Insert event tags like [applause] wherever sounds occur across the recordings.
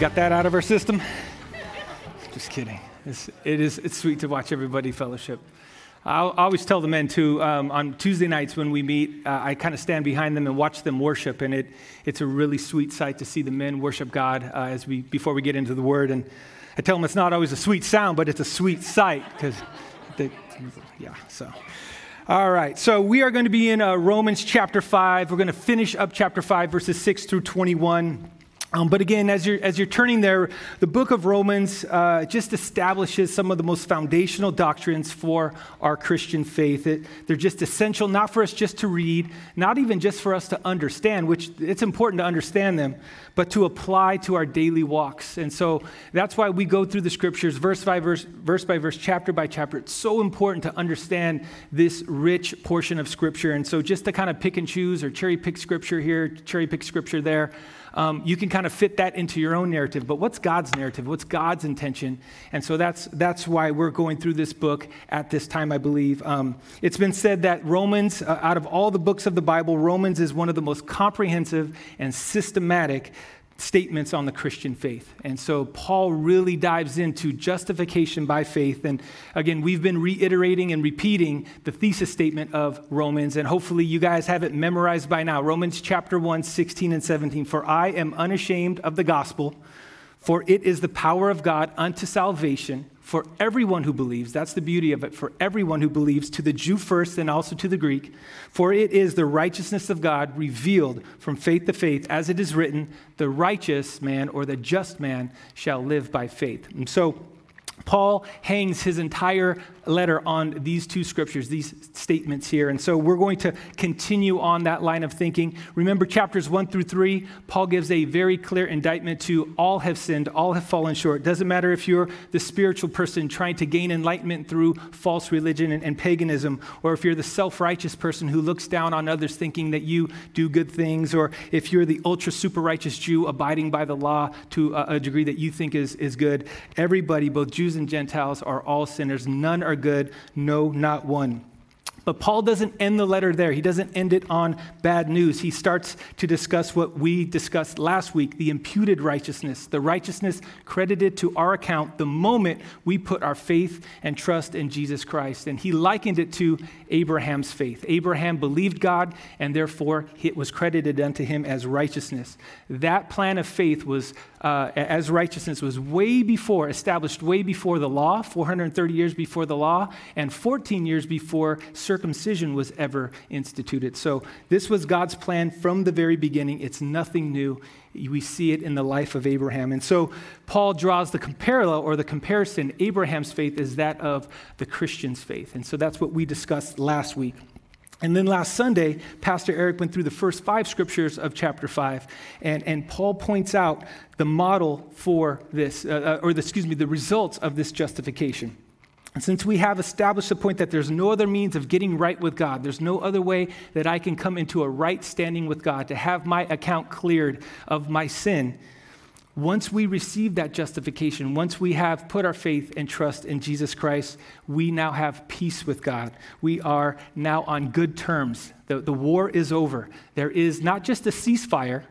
got that out of our system? Just kidding. It's, it is, it's sweet to watch everybody fellowship. I always tell the men too, um, on Tuesday nights when we meet, uh, I kind of stand behind them and watch them worship, and it, it's a really sweet sight to see the men worship God uh, as we, before we get into the Word. And I tell them it's not always a sweet sound, but it's a sweet sight, because, yeah, so. All right, so we are going to be in uh, Romans chapter 5. We're going to finish up chapter 5, verses 6 through 21. Um, but again, as you're, as you're turning there, the book of Romans uh, just establishes some of the most foundational doctrines for our Christian faith. It, they're just essential, not for us just to read, not even just for us to understand, which it's important to understand them, but to apply to our daily walks. And so that's why we go through the scriptures verse by verse, verse by verse, chapter by chapter. It's so important to understand this rich portion of scripture. And so just to kind of pick and choose or cherry pick scripture here, cherry pick scripture there, um, you can kind of fit that into your own narrative. But what's God's narrative? What's God's intention? And so that's, that's why we're going through this book at this time, I believe. Um, it's been said that Romans, uh, out of all the books of the Bible, Romans is one of the most comprehensive and systematic statements on the Christian faith. And so Paul really dives into justification by faith. And again, we've been reiterating and repeating the thesis statement of Romans, and hopefully you guys have it memorized by now. Romans chapter 1, 16 and 17. For I am unashamed of the gospel, for it is the power of God unto salvation for everyone who believes. That's the beauty of it. For everyone who believes, to the Jew first and also to the Greek. For it is the righteousness of God revealed from faith to faith, as it is written, the righteous man or the just man shall live by faith. And so, Paul hangs his entire letter on these two scriptures, these statements here. And so we're going to continue on that line of thinking. Remember, chapters one through three, Paul gives a very clear indictment to all have sinned, all have fallen short. Doesn't matter if you're the spiritual person trying to gain enlightenment through false religion and, and paganism, or if you're the self righteous person who looks down on others thinking that you do good things, or if you're the ultra super righteous Jew abiding by the law to a, a degree that you think is, is good. Everybody, both Jews and Gentiles, are all sinners. None are good, no, not one. But Paul doesn't end the letter there. He doesn't end it on bad news. He starts to discuss what we discussed last week the imputed righteousness, the righteousness credited to our account the moment we put our faith and trust in Jesus Christ. And he likened it to Abraham's faith. Abraham believed God, and therefore it was credited unto him as righteousness. That plan of faith was, uh, as righteousness, was way before, established way before the law, 430 years before the law, and 14 years before circumcision was ever instituted. So this was God's plan from the very beginning. It's nothing new. We see it in the life of Abraham. And so Paul draws the parallel or the comparison. Abraham's faith is that of the Christian's faith. And so that's what we discussed last week. And then last Sunday, Pastor Eric went through the first five scriptures of chapter five, and, and Paul points out the model for this, uh, uh or the, excuse me, the results of this justification. Since we have established the point that there's no other means of getting right with God, there's no other way that I can come into a right standing with God, to have my account cleared of my sin, once we receive that justification, once we have put our faith and trust in Jesus Christ, we now have peace with God. We are now on good terms. The, the war is over. There is not just a ceasefire,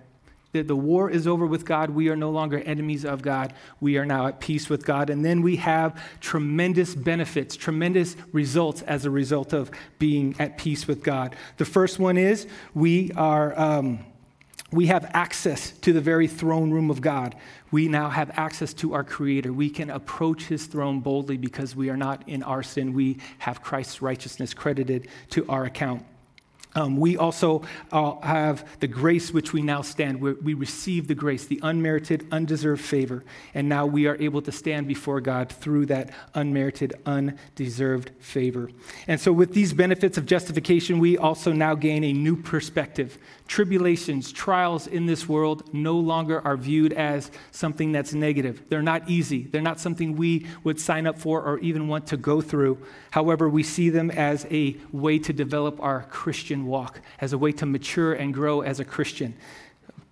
that the war is over with God. We are no longer enemies of God. We are now at peace with God. And then we have tremendous benefits, tremendous results as a result of being at peace with God. The first one is we are. Um, we have access to the very throne room of God. We now have access to our Creator. We can approach His throne boldly because we are not in our sin. We have Christ's righteousness credited to our account. Um, we also uh, have the grace which we now stand. we we receive the grace, the unmerited, undeserved favor, and now we are able to stand before God through that unmerited, undeserved favor. And so, with these benefits of justification, we also now gain a new perspective tribulations, trials in this world no longer are viewed as something that's negative. They're not easy. They're not something we would sign up for or even want to go through. However, we see them as a way to develop our Christian walk, as a way to mature and grow as a Christian.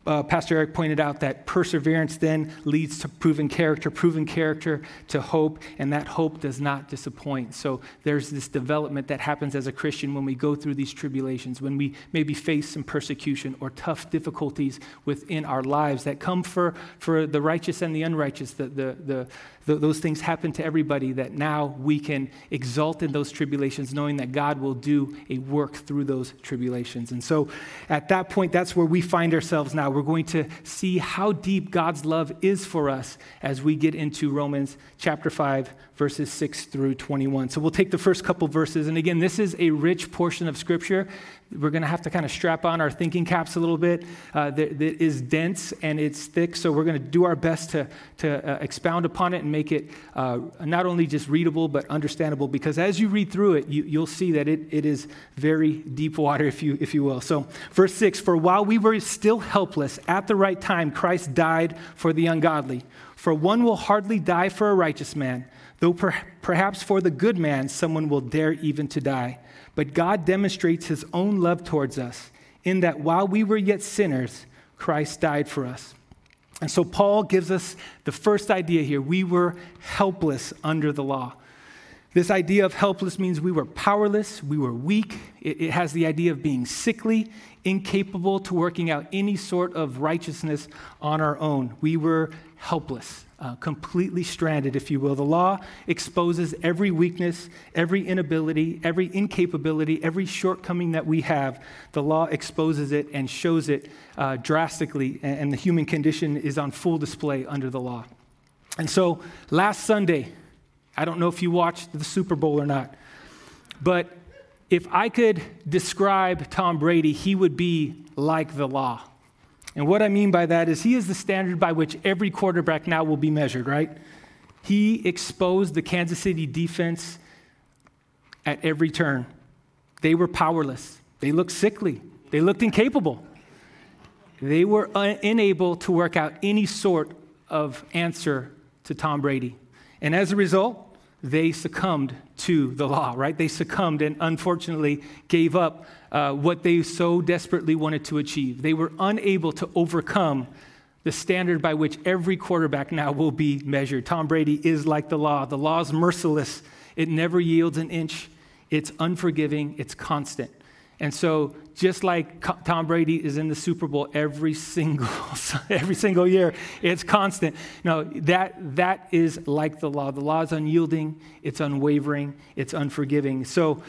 Uh, Pastor Eric pointed out that perseverance then leads to proven character, proven character to hope, and that hope does not disappoint. So there's this development that happens as a Christian when we go through these tribulations, when we maybe face some persecution or tough difficulties within our lives that come for, for the righteous and the unrighteous, the, the, the, th- those things happen to everybody, that now we can exult in those tribulations, knowing that God will do a work through those tribulations. And so at that point, that's where we find ourselves now. We're going to see how deep God's love is for us as we get into Romans chapter 5, verses 6 through 21. So we'll take the first couple verses. And again, this is a rich portion of Scripture. We're going to have to kind of strap on our thinking caps a little bit. Uh, that, that is dense and it's thick, so we're going to do our best to, to uh, expound upon it and make it uh, not only just readable, but understandable. Because as you read through it, you, will see that it, it is very deep water, if you, if you will. So, verse 6 For while we were still helpless, at the right time, Christ died for the ungodly. For one will hardly die for a righteous man Though per- perhaps for the good man, someone will dare even to die. But God demonstrates his own love towards us in that while we were yet sinners, Christ died for us. And so Paul gives us the first idea here. We were helpless under the law. This idea of helpless means we were powerless, we were weak. It, it, has the idea of being sickly, incapable to working out any sort of righteousness on our own. We were helpless uh, completely stranded, if you will. The law exposes every weakness, every inability, every incapability, every shortcoming that we have. The law exposes it and shows it uh, drastically, and, and the human condition is on full display under the law. And so last Sunday, I don't know if you watched the Super Bowl or not, but if I could describe Tom Brady, he would be like the law. And what I mean by that is he is the standard by which every quarterback now will be measured, right? He exposed the Kansas City defense at every turn. They were powerless. They looked sickly. They looked incapable. They were unable to work out any sort of answer to Tom Brady. And as a result, they succumbed to the law, right? They succumbed and unfortunately gave up uh, what they so desperately wanted to achieve. They were unable to overcome the standard by which every quarterback now will be measured. Tom Brady is like the law. The law is merciless, it never yields an inch, it's unforgiving, it's constant. And so, just like Tom Brady is in the Super Bowl every single, [laughs] every single year, it's constant. No, that, that is like the law. The law is unyielding, it's unwavering, it's unforgiving. So,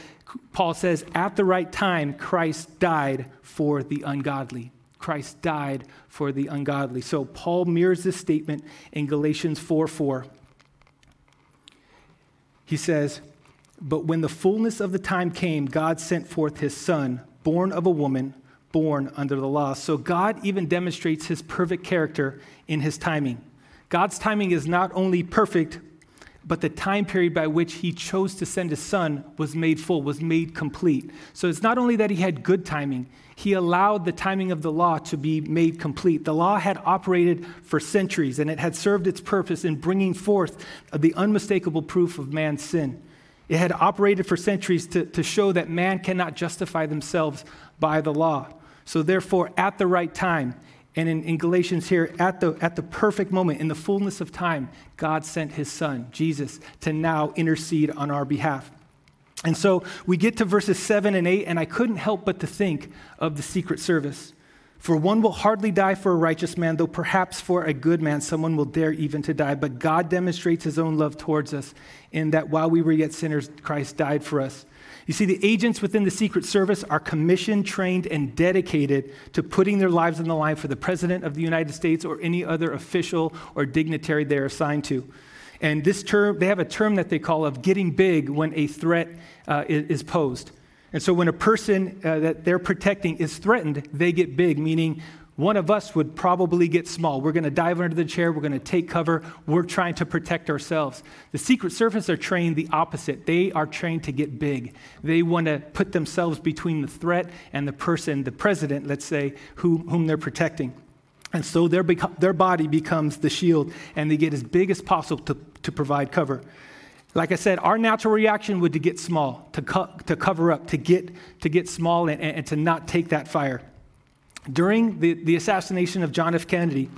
Paul says, at the right time, Christ died for the ungodly. Christ died for the ungodly. So, Paul mirrors this statement in Galatians 4 4. He says, but when the fullness of the time came, God sent forth his son, born of a woman, born under the law. So God even demonstrates his perfect character in his timing. God's timing is not only perfect, but the time period by which he chose to send his son was made full, was made complete. So it's not only that he had good timing, he allowed the timing of the law to be made complete. The law had operated for centuries and it had served its purpose in bringing forth the unmistakable proof of man's sin. It had operated for centuries to, to show that man cannot justify themselves by the law. So, therefore, at the right time, and in, in, Galatians here, at the, at the perfect moment, in the fullness of time, God sent his son, Jesus, to now intercede on our behalf. And so we get to verses 7 and 8, and I couldn't help but to think of the Secret Service. For one will hardly die for a righteous man, though perhaps for a good man someone will dare even to die. But God demonstrates his own love towards us in that while we were yet sinners, Christ died for us. You see, the agents within the Secret Service are commissioned, trained, and dedicated to putting their lives on the line for the President of the United States or any other official or dignitary they're assigned to. And this term, they have a term that they call of getting big when a threat uh, is posed. And so when a person uh, that they're protecting is threatened, they get big, meaning one of us would probably get small. We're going to dive under the chair. We're going to take cover. We're trying to protect ourselves. The Secret Service are trained the opposite. They are trained to get big. They want to put themselves between the threat and the person, the president, let's say, who, whom they're protecting. And so their, their body becomes the shield, and they get as big as possible to, to provide cover. Like I said, our natural reaction would to get small, to, co- to cover up, to get, to get small and, and to not take that fire. During the, the assassination of John F. Kennedy,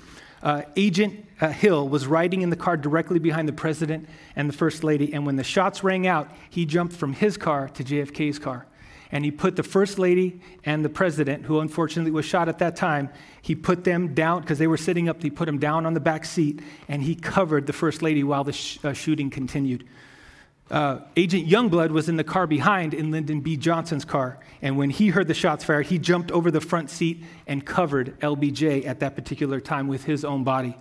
uh, Agent uh, Hill was riding in the car directly behind the president and the first lady, and when the shots rang out, he jumped from his car to JFK's car. And he put the first lady and the president, who unfortunately was shot at that time, he put them down because they were sitting up. He put them down on the back seat and he covered the first lady while the sh- uh, shooting continued uh, Agent Youngblood was in the car behind in Lyndon B. Johnson's car. And when he heard the shots fired, he jumped over the front seat and covered LBJ at that particular time with his own body.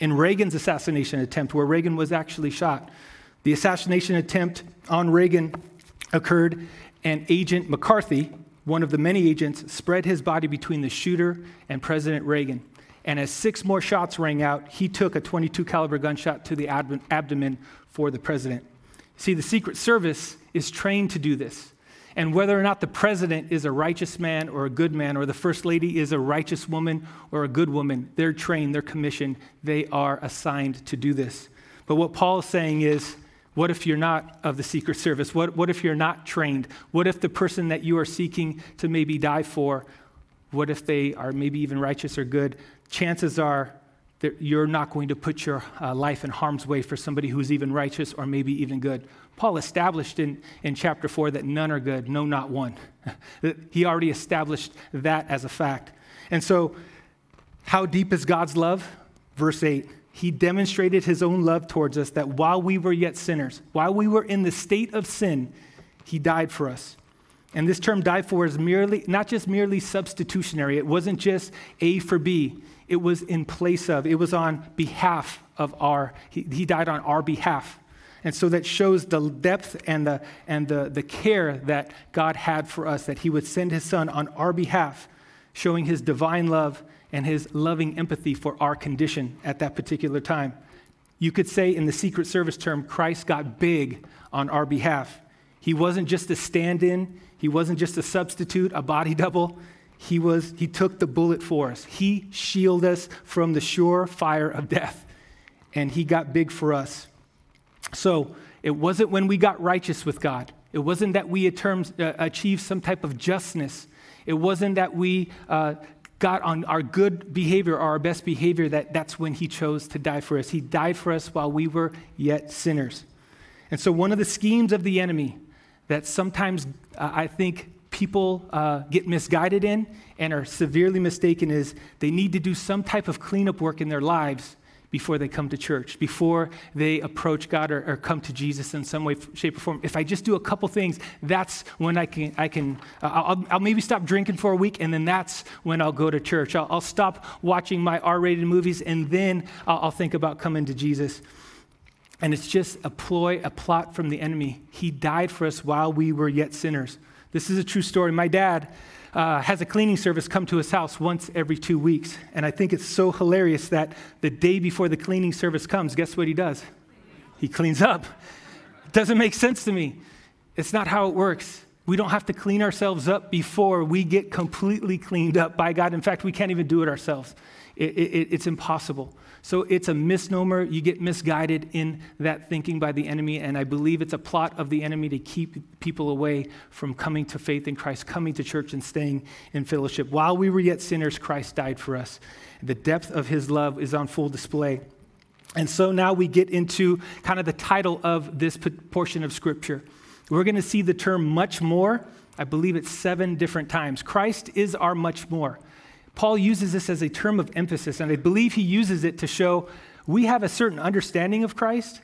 In Reagan's assassination attempt, where Reagan was actually shot, the assassination attempt on Reagan occurred, and Agent McCarthy, one of the many agents, spread his body between the shooter and President Reagan. And as six more shots rang out, he took a 22 caliber gunshot to the abdomen for the president. See, the Secret Service is trained to do this. And whether or not the president is a righteous man or a good man, or the first lady is a righteous woman or a good woman, they're trained, they're commissioned, they are assigned to do this. But what Paul is saying is, what if you're not of the Secret Service? What, what if you're not trained? What if the person that you are seeking to maybe die for, what if they are maybe even righteous or good? Chances are that you're not going to put your uh, life in harm's way for somebody who's even righteous or maybe even good. Paul established in, in chapter 4 that none are good, no, not one. [laughs] he already established that as a fact. And so, how deep is God's love? Verse 8 He demonstrated his own love towards us that while we were yet sinners, while we were in the state of sin, he died for us. And this term die for is merely, not just merely substitutionary, it wasn't just A for B it was in place of, it was on behalf of our, he, he died on our behalf. And so that shows the depth and, the, and the, the care that God had for us, that He would send His Son on our behalf, showing His divine love and His loving empathy for our condition at that particular time. You could say, in the Secret Service term, Christ got big on our behalf. He wasn't just a stand in, He wasn't just a substitute, a body double he, was, he took the bullet for us. He shielded us from the sure fire of death, and He got big for us. So it wasn't when we got righteous with God. It wasn't that we uh, achieved some type of justness. It wasn't that we uh, got on our good behavior or our best behavior that that's when He chose to die for us. He died for us while we were yet sinners. And so, one of the schemes of the enemy that sometimes uh, I think people uh, get misguided in and are severely mistaken is they need to do some type of cleanup work in their lives before they come to church, before they approach God or, or, come to Jesus in some way, shape, or form. If I just do a couple things, that's when I can, I can uh, I'll, I'll, maybe stop drinking for a week, and then that's when I'll go to church. I'll, I'll stop watching my R rated movies, and then I'll, I'll think about coming to Jesus. And it's just a ploy, a plot from the enemy. He died for us while we were yet sinners. This is a true story. My dad uh, has a cleaning service come to his house once every two weeks. And I think it's so hilarious that the day before the cleaning service comes, guess what he does? He cleans up. Doesn't make sense to me. It's not how it works. We don't have to clean ourselves up before we get completely cleaned up by God. In fact, we can't even do it ourselves. It, it, it's impossible. So it's a misnomer. You get misguided in that thinking by the enemy, and I believe it's a plot of the enemy to keep people away from coming to faith in Christ, coming to church, and staying in fellowship. While we were yet sinners, Christ died for us. The depth of his love is on full display. And so now we get into kind of the title of this portion of Scripture. We're going to see the term much more. I believe it's seven different times. Christ is our much more. Paul uses this as a term of emphasis, and I believe he uses it to show we have a certain understanding of Christ,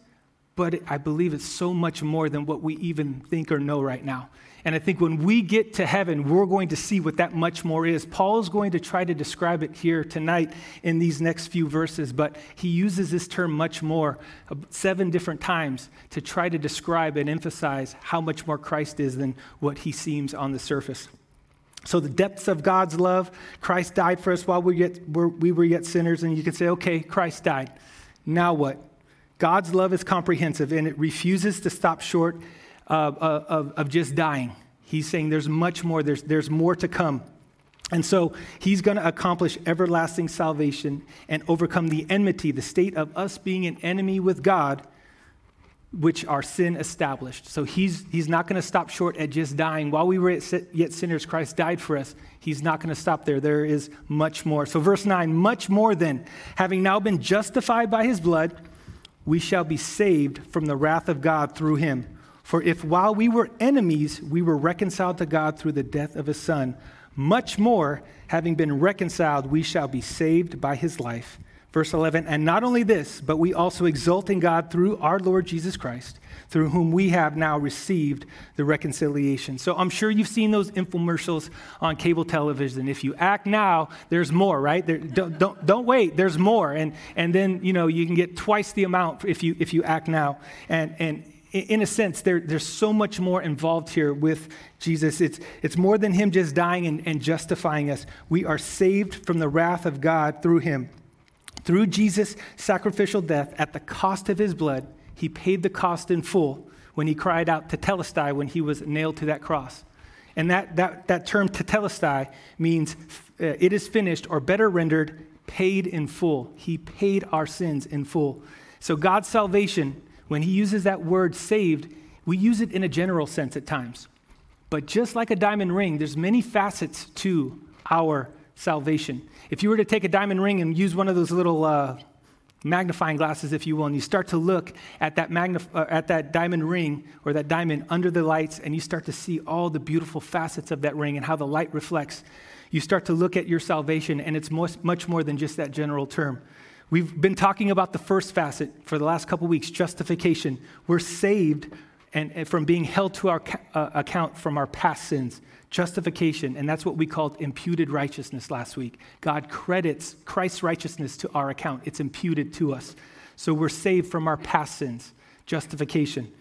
but I believe it's so much more than what we even think or know right now. And I think when we get to heaven, we're going to see what that much more is. Paul is going to try to describe it here tonight in these next few verses, but he uses this term much more uh, seven different times to try to describe and emphasize how much more Christ is than what he seems on the surface. So, the depths of God's love, Christ died for us while we, yet, we were yet sinners. And you can say, okay, Christ died. Now what? God's love is comprehensive and it refuses to stop short of, of, of just dying. He's saying there's much more, there's, there's more to come. And so he's going to accomplish everlasting salvation and overcome the enmity, the state of us being an enemy with God which our sin established. So he's, he's not going to stop short at just dying. While we were yet sinners, Christ died for us. He's not going to stop there. There is much more. So, verse 9, much more than, having now been justified by his blood, we shall be saved from the wrath of God through him. For if while we were enemies, we were reconciled to God through the death of his son, much more, having been reconciled, we shall be saved by his life. Verse 11, and not only this, but we also exult in God through our Lord Jesus Christ, through whom we have now received the reconciliation. So I'm sure you've seen those infomercials on cable television. If you act now, there's more, right? There, don't, don't, don't wait, there's more. And, and then, you know, you can get twice the amount if you, if you act now. And, and in a sense, there, there's so much more involved here with Jesus. It's, it's more than him just dying and, and justifying us. We are saved from the wrath of God through him. Through Jesus' sacrificial death at the cost of his blood, he paid the cost in full when he cried out tetelestai when he was nailed to that cross. And that, that, that term tetelestai means uh, it is finished, or better rendered, paid in full. He paid our sins in full. So God's salvation, when he uses that word saved, we use it in a general sense at times. But just like a diamond ring, there's many facets to our salvation. If you were to take a diamond ring and use one of those little uh, magnifying glasses, if you will, and you start to look at that, magnif- uh, at that diamond ring or that diamond under the lights, and you start to see all the beautiful facets of that ring and how the light reflects, you start to look at your salvation, and it's much, much more than just that general term. We've been talking about the first facet for the last couple weeks justification. We're saved and, and from being held to our uh, account from our past sins justification, and that's what we called imputed righteousness last week. God credits Christ's righteousness to our account, it's imputed to us. So we're saved from our past sins, justification.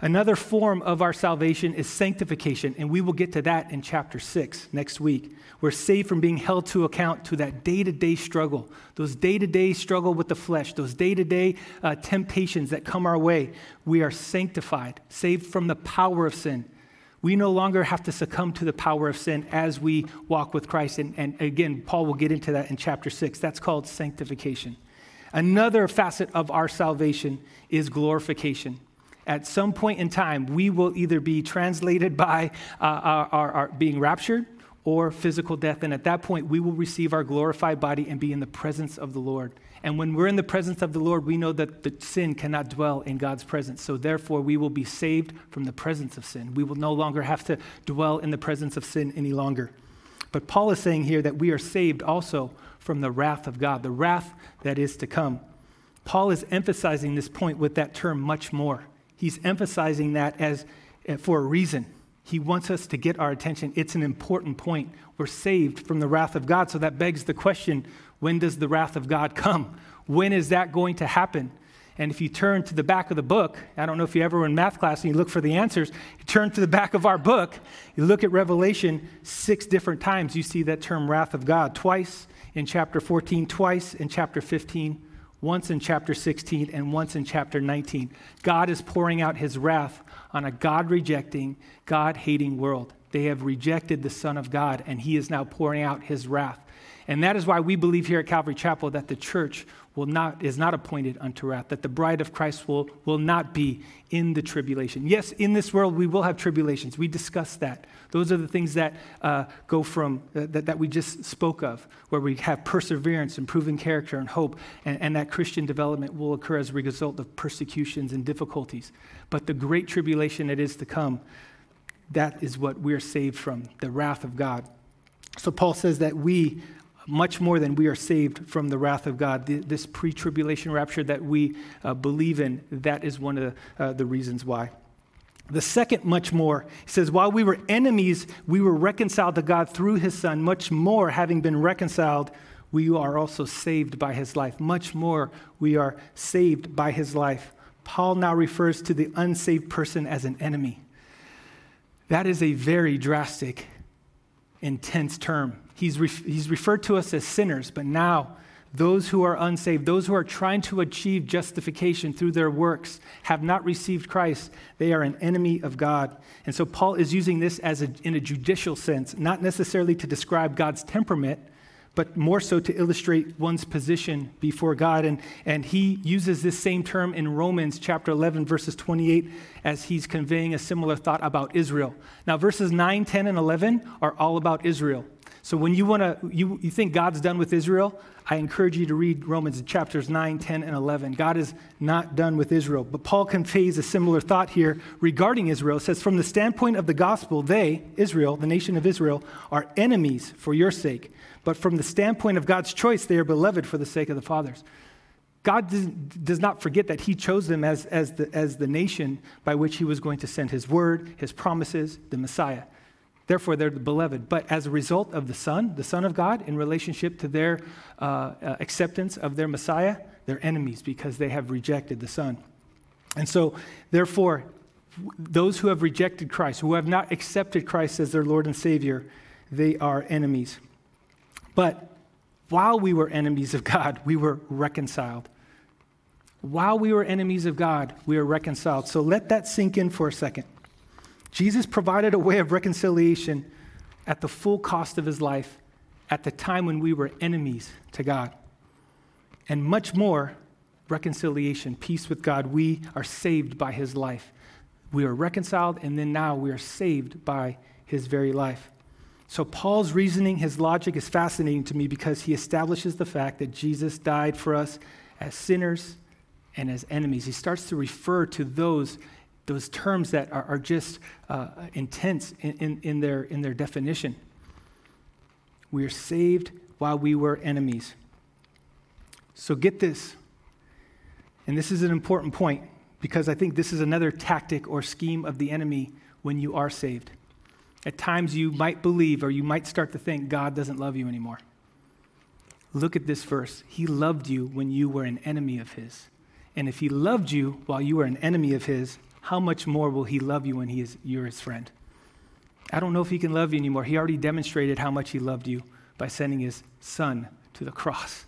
Another form of our salvation is sanctification, and we will get to that in chapter 6 next week. We're saved from being held to account to that day to day struggle, those day to day struggle with the flesh, those day to day temptations that come our way. We are sanctified, saved from the power of sin, we no longer have to succumb to the power of sin as we walk with Christ. And, and again, Paul will get into that in chapter 6. That's called sanctification. Another facet of our salvation is glorification. At some point in time, we will either be translated by uh, our, our, our being raptured or physical death. And at that point, we will receive our glorified body and be in the presence of the Lord. And when we're in the presence of the Lord, we know that the sin cannot dwell in God's presence. So therefore, we will be saved from the presence of sin. We will no longer have to dwell in the presence of sin any longer. But Paul is saying here that we are saved also from the wrath of God, the wrath that is to come. Paul is emphasizing this point with that term much more. He's emphasizing that as eh, for a reason. He wants us to get our attention. It's an important point. We're saved from the wrath of God. So that begs the question when does the wrath of God come? When is that going to happen? And if you turn to the back of the book, I don't know if you ever were in math class and you look for the answers, you turn to the back of our book, you look at Revelation six different times, you see that term wrath of God. Twice in chapter 14, twice in chapter 15, once in chapter 16, and once in chapter 19. God is pouring out his wrath on a God rejecting, God hating world. They have rejected the Son of God, and he is now pouring out his wrath. And that is why we believe here at Calvary Chapel that the church will not, is not appointed unto wrath, that the bride of Christ will, will not be in the tribulation. Yes, in this world we will have tribulations. We discussed that. Those are the things that uh, go from, uh, that, that we just spoke of, where we have perseverance and proven character and hope, and, and that Christian development will occur as a result of persecutions and difficulties. But the great tribulation that is to come, that is what we're saved from, the wrath of God. So Paul says that we much more than we are saved from the wrath of God. This pre tribulation rapture that we uh, believe in, that is one of the, uh, the reasons why. The second, much more, says, while we were enemies, we were reconciled to God through his Son. Much more, having been reconciled, we are also saved by his life. Much more, we are saved by his life. Paul now refers to the unsaved person as an enemy. That is a very drastic, intense term. He's, re- he's referred to us as sinners, but now those who are unsaved, those who are trying to achieve justification through their works, have not received Christ. They are an enemy of God. And so Paul is using this as a, in a judicial sense, not necessarily to describe God's temperament, but more so to illustrate one's position before God. And, and he uses this same term in Romans chapter 11, verses 28, as he's conveying a similar thought about Israel. Now, verses 9, 10, and 11 are all about Israel. So when you want to, you, you think God's done with Israel, I encourage you to read Romans chapters 9, 10, and 11. God is not done with Israel. But Paul conveys a similar thought here regarding Israel. It says, From the standpoint of the gospel, they, Israel, the nation of Israel, are enemies for your sake. But from the standpoint of God's choice, they are beloved for the sake of the fathers. God does not forget that He chose them as, as, the, as the nation by which He was going to send His word, His promises, the Messiah. Therefore, they're the beloved. But as a result of the Son, the Son of God, in relationship to their uh, uh, acceptance of their Messiah, they're enemies because they have rejected the Son. And so, therefore, those who have rejected Christ, who have not accepted Christ as their Lord and Savior, they are enemies. But while we were enemies of God, we were reconciled. While we were enemies of God, we are reconciled. So let that sink in for a second. Jesus provided a way of reconciliation at the full cost of his life at the time when we were enemies to God. And much more reconciliation, peace with God. We are saved by his life. We are reconciled, and then now we are saved by his very life. So, Paul's reasoning, his logic is fascinating to me because he establishes the fact that Jesus died for us as sinners and as enemies. He starts to refer to those those terms that are, are just uh, intense in, in, in, their, in their definition. We are saved while we were enemies. So get this, and this is an important point because I think this is another tactic or scheme of the enemy when you are saved. At times you might believe or you might start to think God doesn't love you anymore. Look at this verse. He loved you when you were an enemy of His. And if He loved you while you were an enemy of His, how much more will he love you when he is, you're his friend? I don't know if he can love you anymore. He already demonstrated how much he loved you by sending his son to the cross.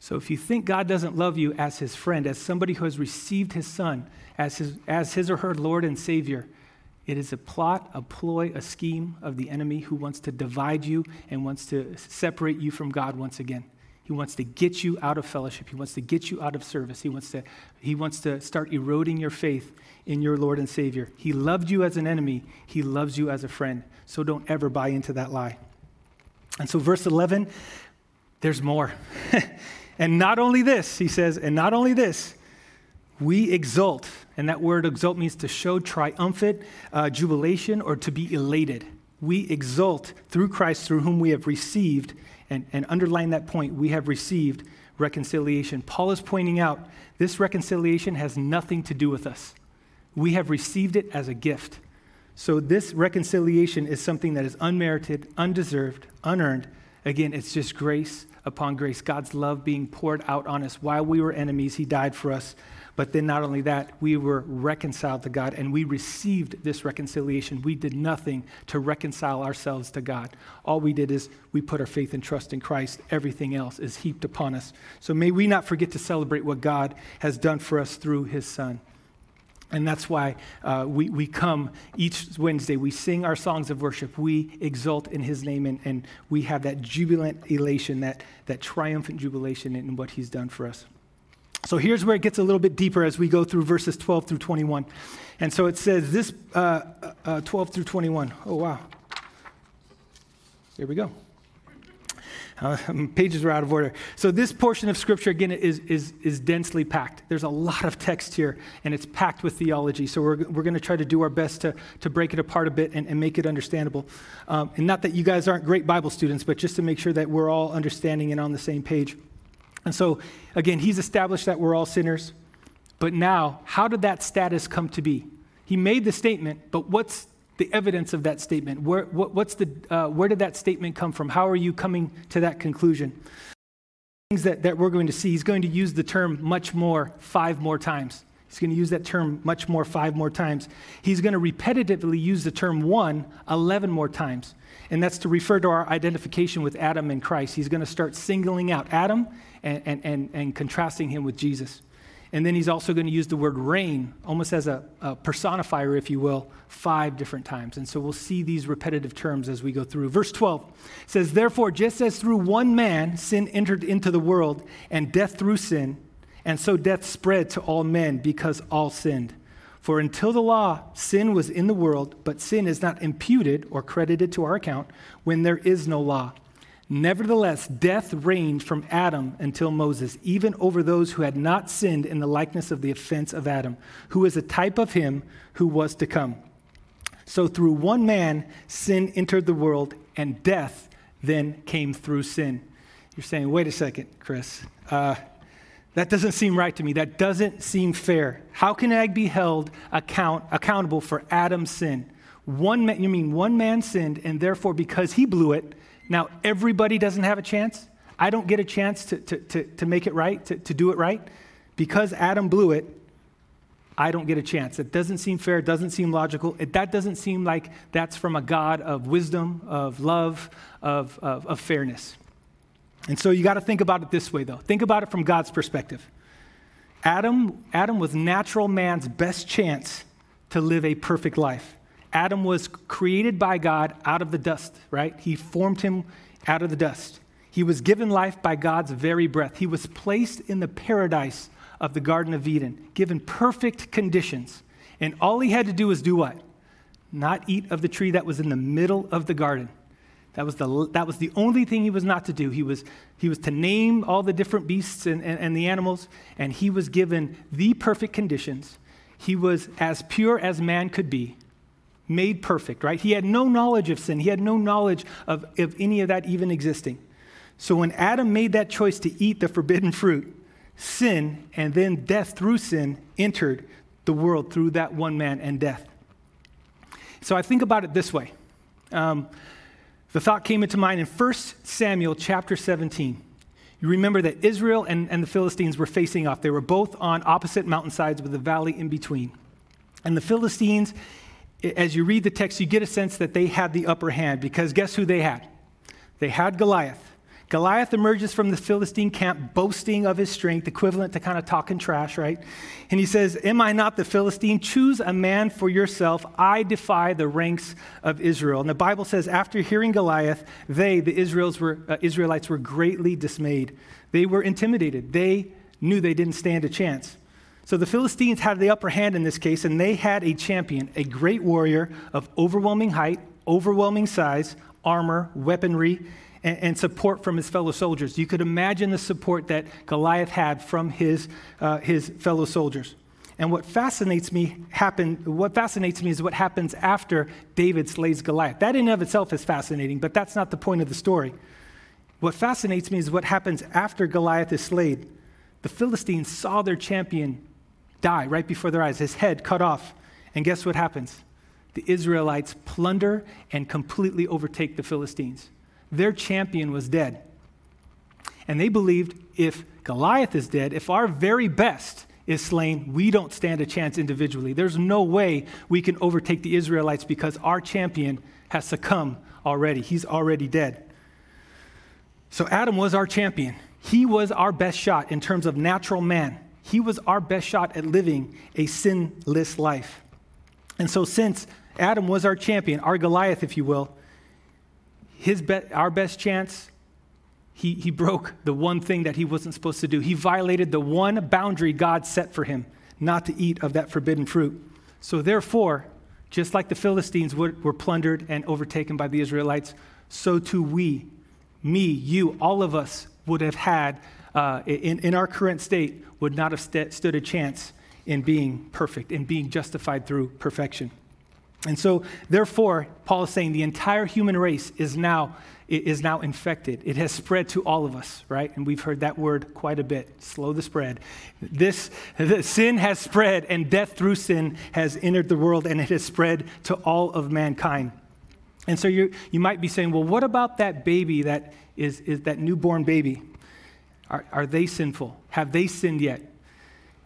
So if you think God doesn't love you as his friend, as somebody who has received his son as his, as his or her Lord and Savior, it is a plot, a ploy, a scheme of the enemy who wants to divide you and wants to separate you from God once again. He wants to get you out of fellowship. He wants to get you out of service. He wants to, he wants to start eroding your faith in your Lord and Savior. He loved you as an enemy, He loves you as a friend. So don't ever buy into that lie. And so, verse 11, there's more. [laughs] and not only this, he says, and not only this, we exult. And that word exult means to show triumphant uh, jubilation or to be elated. We exult through Christ, through whom we have received, and, and underline that point, we have received reconciliation. Paul is pointing out this reconciliation has nothing to do with us. We have received it as a gift. So, this reconciliation is something that is unmerited, undeserved, unearned. Again, it's just grace upon grace. God's love being poured out on us. While we were enemies, He died for us. But then, not only that, we were reconciled to God and we received this reconciliation. We did nothing to reconcile ourselves to God. All we did is we put our faith and trust in Christ. Everything else is heaped upon us. So, may we not forget to celebrate what God has done for us through His Son. And that's why uh, we, we come each Wednesday, we sing our songs of worship, we exult in his name, and, and we have that jubilant elation, that, that triumphant jubilation in what he's done for us. So here's where it gets a little bit deeper as we go through verses 12 through 21. And so it says this uh, uh, 12 through 21. Oh, wow. Here we go. Uh, [laughs] pages are out of order. So, this portion of Scripture, again, is, is, is densely packed. There's a lot of text here, and it's packed with theology. So, we're, we're going to try to do our best to, to break it apart a bit and, and make it understandable. Um, and not that you guys aren't great Bible students, but just to make sure that we're all understanding and on the same page. And so, again, he's established that we're all sinners. But now, how did that status come to be? He made the statement, but what's the evidence of that statement? Where, what, what's the, uh, where did that statement come from? How are you coming to that conclusion? Things that, that we're going to see, he's going to use the term much more five more times. He's going to use that term much more five more times. He's going to repetitively use the term one 11 more times. And that's to refer to our identification with Adam and Christ. He's going to start singling out Adam and, and, and, and contrasting him with Jesus. And then he's also going to use the word reign, almost as a, a, personifier, if you will, five different times. And so we'll see these repetitive terms as we go through. Verse 12 says, Therefore, just as through one man sin entered into the world, and death through sin, and so death spread to all men because all sinned. For until the law, sin was in the world, but sin is not imputed or credited to our account when there is no law. Nevertheless, death reigned from Adam until Moses, even over those who had not sinned in the likeness of the offense of Adam, who is a type of him who was to come. So through one man, sin entered the world, and death then came through sin. You're saying, wait a second, Chris. Uh, that doesn't seem right to me. That doesn't seem fair. How can I be held account, accountable for Adam's sin? One man, you mean one man sinned, and therefore, because he blew it, now, everybody doesn't have a chance. I don't get a chance to, to, to, to make it right, to, to do it right. Because Adam blew it, I don't get a chance. It doesn't seem fair. It doesn't seem logical. It, that doesn't seem like that's from a God of wisdom, of love, of, of, of fairness. And so you got to think about it this way, though. Think about it from God's perspective. Adam, Adam was natural man's best chance to live a perfect life. Adam was created by God out of the dust, right? He formed him out of the dust. He was given life by God's very breath. He was placed in the paradise of the Garden of Eden, given perfect conditions. And all he had to do was do what? Not eat of the tree that was in the middle of the garden. That was the, that was the only thing he was not to do. He was, he was to name all the different beasts and, and, and the animals, and he was given the perfect conditions. He was as pure as man could be, made perfect, right? He had no knowledge of sin, he had no knowledge of, of any of that even existing. So when Adam made that choice to eat the forbidden fruit, sin and then death through sin entered the world through that one man and death. So I think about it this way. Um, the thought came into mind in 1 Samuel chapter 17. You remember that Israel and, and the Philistines were facing off. They were both on opposite mountainsides with a valley in between. And the Philistines as you read the text, you get a sense that they had the upper hand because guess who they had? They had Goliath. Goliath emerges from the Philistine camp boasting of his strength, equivalent to kind of talking trash, right? And he says, Am I not the Philistine? Choose a man for yourself. I defy the ranks of Israel. And the Bible says, after hearing Goliath, they, the Israels were, uh, Israelites, were greatly dismayed. They were intimidated. They knew they didn't stand a chance. So the Philistines had the upper hand in this case, and they had a champion, a great warrior of overwhelming height, overwhelming size, armor, weaponry, and, and support from his fellow soldiers. You could imagine the support that Goliath had from his, uh, his fellow soldiers. And what fascinates me happen, what fascinates me is what happens after David slays Goliath. That in and of itself is fascinating, but that's not the point of the story. What fascinates me is what happens after Goliath is slayed. The Philistines saw their champion die right before their eyes, his head cut off. And guess what happens? The Israelites plunder and completely overtake the Philistines. Their champion was dead. And they believed if Goliath is dead, if our very best is slain, we don't stand a chance individually. There's no way we can overtake the Israelites because our champion has succumbed already. He's already dead. So Adam was our champion. He was our best shot in terms of natural man. He was our best shot at living a sinless life. And so, since Adam was our champion, our Goliath, if you will, his be- our best chance, he, he broke the one thing that he wasn't supposed to do. He violated the one boundary God set for him, not to eat of that forbidden fruit. So, therefore, just like the Philistines were, were plundered and overtaken by the Israelites, so too we, me, you, all of us would have had uh, in, in our current state would not have st- stood a chance in being perfect, in being justified through perfection. And so, therefore, Paul is saying the entire human race is now, is now infected. It has spread to all of us, right? And we've heard that word quite a bit slow the spread. This sin has spread, and death through sin has entered the world, and it has spread to all of mankind. And so, you, you might be saying, well, what about that baby that is, is that newborn baby? Are, are they sinful? Have they sinned yet?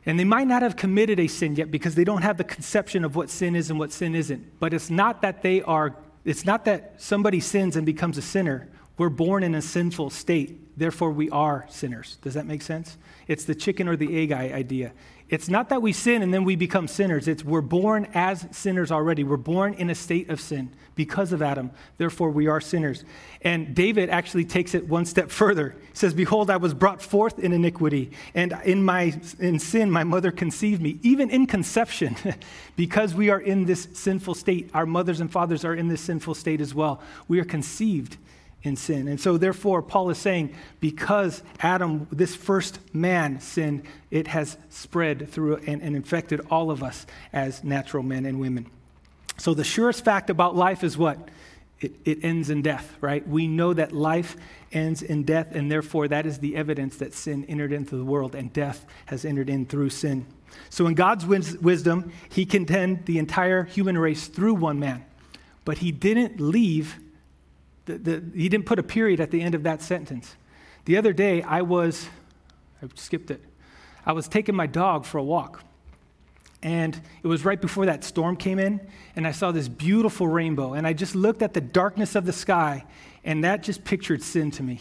And they might not have committed a sin yet because they don't have the conception of what sin is and what sin isn't. But it's not that they are, it's not that somebody sins and becomes a sinner. We're born in a sinful state, therefore we are sinners. Does that make sense? It's the chicken or the egg idea. It's not that we sin and then we become sinners. It's we're born as sinners already. We're born in a state of sin because of Adam. Therefore, we are sinners. And David actually takes it one step further. He says, Behold, I was brought forth in iniquity, and in my in sin my mother conceived me. Even in conception, [laughs] because we are in this sinful state, our mothers and fathers are in this sinful state as well. We are conceived in sin. And so, therefore, Paul is saying because Adam, this first man, sinned, it has spread through and, and, infected all of us as natural men and women. So, the surest fact about life is what? It, it ends in death, right? We know that life ends in death, and therefore, that is the evidence that sin entered into the world and death has entered in through sin. So, in God's wisdom, He condemned the entire human race through one man, but He didn't leave the, the, he didn't put a period at the end of that sentence. The other day, I was, I skipped it. I was taking my dog for a walk. And it was right before that storm came in, and I saw this beautiful rainbow. And I just looked at the darkness of the sky, and that just pictured sin to me.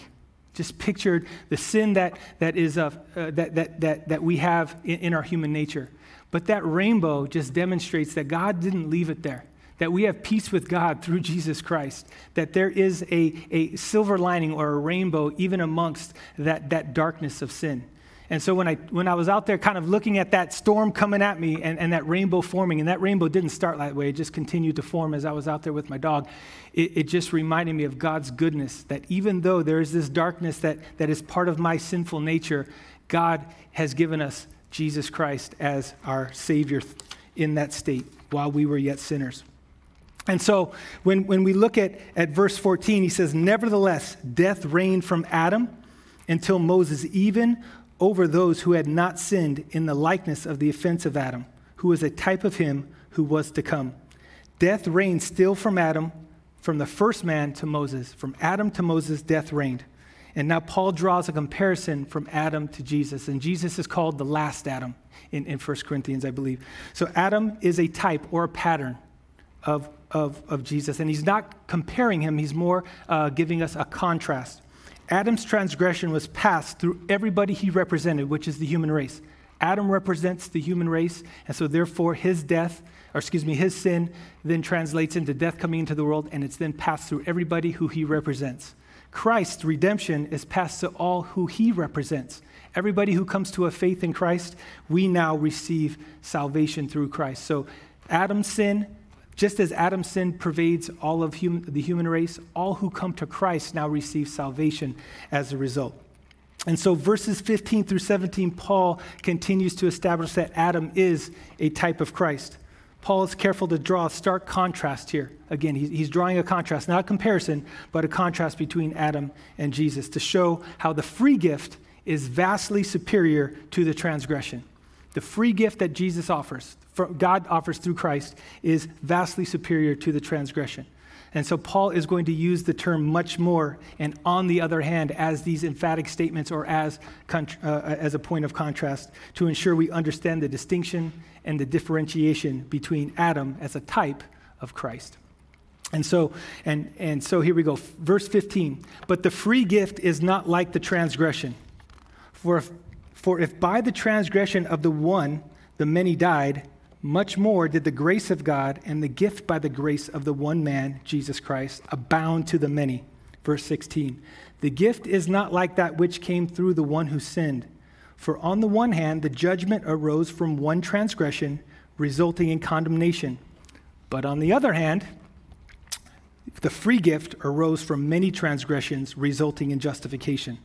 Just pictured the sin that, that, is of, uh, that, that, that, that we have in, in our human nature. But that rainbow just demonstrates that God didn't leave it there that we have peace with God through Jesus Christ, that there is a, a silver lining or a rainbow even amongst that, that darkness of sin. And so when I, when I was out there kind of looking at that storm coming at me and, and that rainbow forming, and that rainbow didn't start that way, it just continued to form as I was out there with my dog, it, it just reminded me of God's goodness, that even though there is this darkness that, that is part of my sinful nature, God has given us Jesus Christ as our Savior in that state while we were yet sinners. And so when, when we look at, at verse 14, he says, Nevertheless, death reigned from Adam until Moses, even over those who had not sinned in the likeness of the offense of Adam, who was a type of him who was to come. Death reigned still from Adam, from the first man to Moses. From Adam to Moses, death reigned. And now Paul draws a comparison from Adam to Jesus. And Jesus is called the last Adam in, in 1 Corinthians, I believe. So Adam is a type or a pattern of of, of Jesus. And he's not comparing him, he's more uh, giving us a contrast. Adam's transgression was passed through everybody he represented, which is the human race. Adam represents the human race, and so therefore his death, or excuse me, his sin then translates into death coming into the world, and it's then passed through everybody who he represents. Christ's redemption is passed to all who he represents. Everybody who comes to a faith in Christ, we now receive salvation through Christ. So Adam's sin just as Adam's sin pervades all of hum- the human race, all who come to Christ now receive salvation as a result. And so, verses 15 through 17, Paul continues to establish that Adam is a type of Christ. Paul is careful to draw a stark contrast here. Again, he's drawing a contrast, not a comparison, but a contrast between Adam and Jesus to show how the free gift is vastly superior to the transgression. The free gift that Jesus offers, God offers through Christ is vastly superior to the transgression. And so Paul is going to use the term much more and on the other hand as these emphatic statements or as, uh, as a point of contrast to ensure we understand the distinction and the differentiation between Adam as a type of Christ. And so, and, and so here we go. Verse 15. But the free gift is not like the transgression. For if, for if by the transgression of the one the many died, much more did the grace of God and the gift by the grace of the one man, Jesus Christ, abound to the many. Verse 16 The gift is not like that which came through the one who sinned. For on the one hand, the judgment arose from one transgression, resulting in condemnation. But on the other hand, the free gift arose from many transgressions, resulting in justification.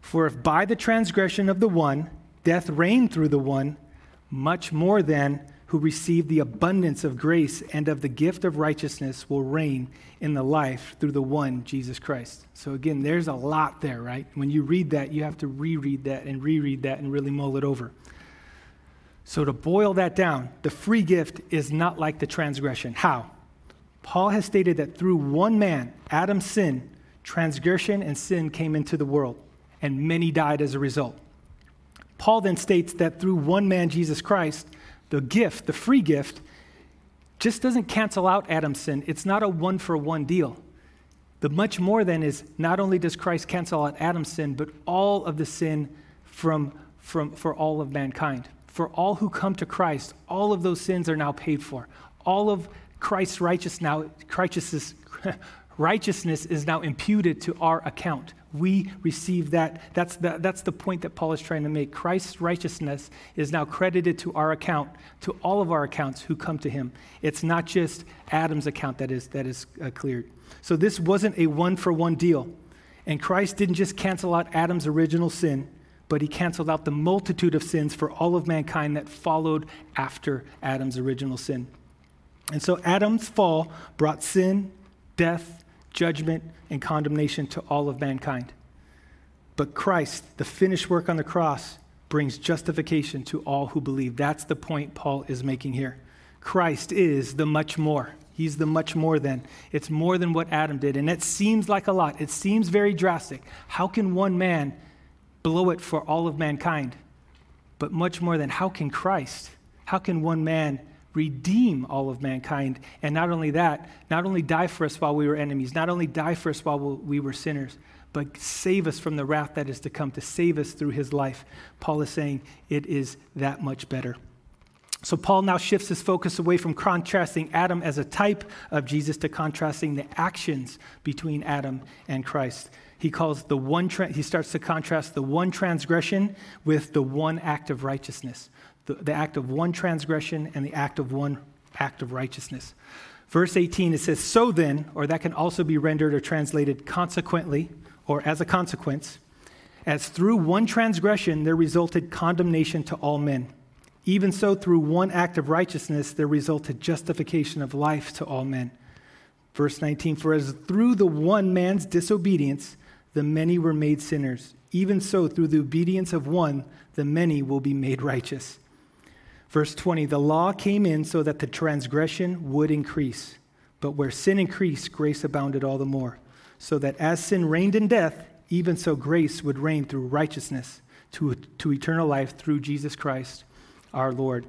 For if by the transgression of the one, death reigned through the one, much more then who received the abundance of grace and of the gift of righteousness will reign in the life through the one, Jesus Christ. So, again, there's a lot there, right? When you read that, you have to reread that and reread that and really mull it over. So, to boil that down, the free gift is not like the transgression. How? Paul has stated that through one man, Adam's sin, transgression and sin came into the world, and many died as a result. Paul then states that through one man, Jesus Christ, the gift, the free gift, just doesn't cancel out Adam's sin. It's not a one for one deal. The much more then is not only does Christ cancel out Adam's sin, but all of the sin from, from, for all of mankind. for all who come to Christ, all of those sins are now paid for. All of Christ's righteous now, righteousness, [laughs] righteousness is now imputed to our account. We receive that. That's the, that's the point that Paul is trying to make. Christ's righteousness is now credited to our account, to all of our accounts who come to him. It's not just Adam's account that is, that is uh, cleared. So this wasn't a one for one deal. And Christ didn't just cancel out Adam's original sin, but he canceled out the multitude of sins for all of mankind that followed after Adam's original sin. And so Adam's fall brought sin, death, judgment, and condemnation to all of mankind. But Christ, the finished work on the cross, brings justification to all who believe. That's the point Paul is making here. Christ is the much more. He's the much more than. It's more than what Adam did. And it seems like a lot. It seems very drastic. How can one man blow it for all of mankind? But much more than how can Christ? How can one man redeem all of mankind? And not only that, not only die for us while we were enemies, not only die for us while we were sinners, but save us from the wrath that is to come, to save us through his life. Paul is saying it is that much better. So, Paul now shifts his focus away from contrasting Adam as a type of Jesus to contrasting the actions between Adam and Christ. He calls the one, tra- he starts to contrast the one transgression with the one act of righteousness, the, act of one transgression and the act of one act of righteousness. Verse 18, it says, So then, or that can also be rendered or translated consequently, or as a consequence, as through one transgression there resulted condemnation to all men. Even so, through one act of righteousness, there resulted justification of life to all men. Verse 19 For as through the one man's disobedience, the many were made sinners, even so, through the obedience of one, the many will be made righteous. Verse 20 The law came in so that the transgression would increase. But where sin increased, grace abounded all the more. So that as sin reigned in death, even so grace would reign through righteousness to, to eternal life through Jesus Christ our Lord.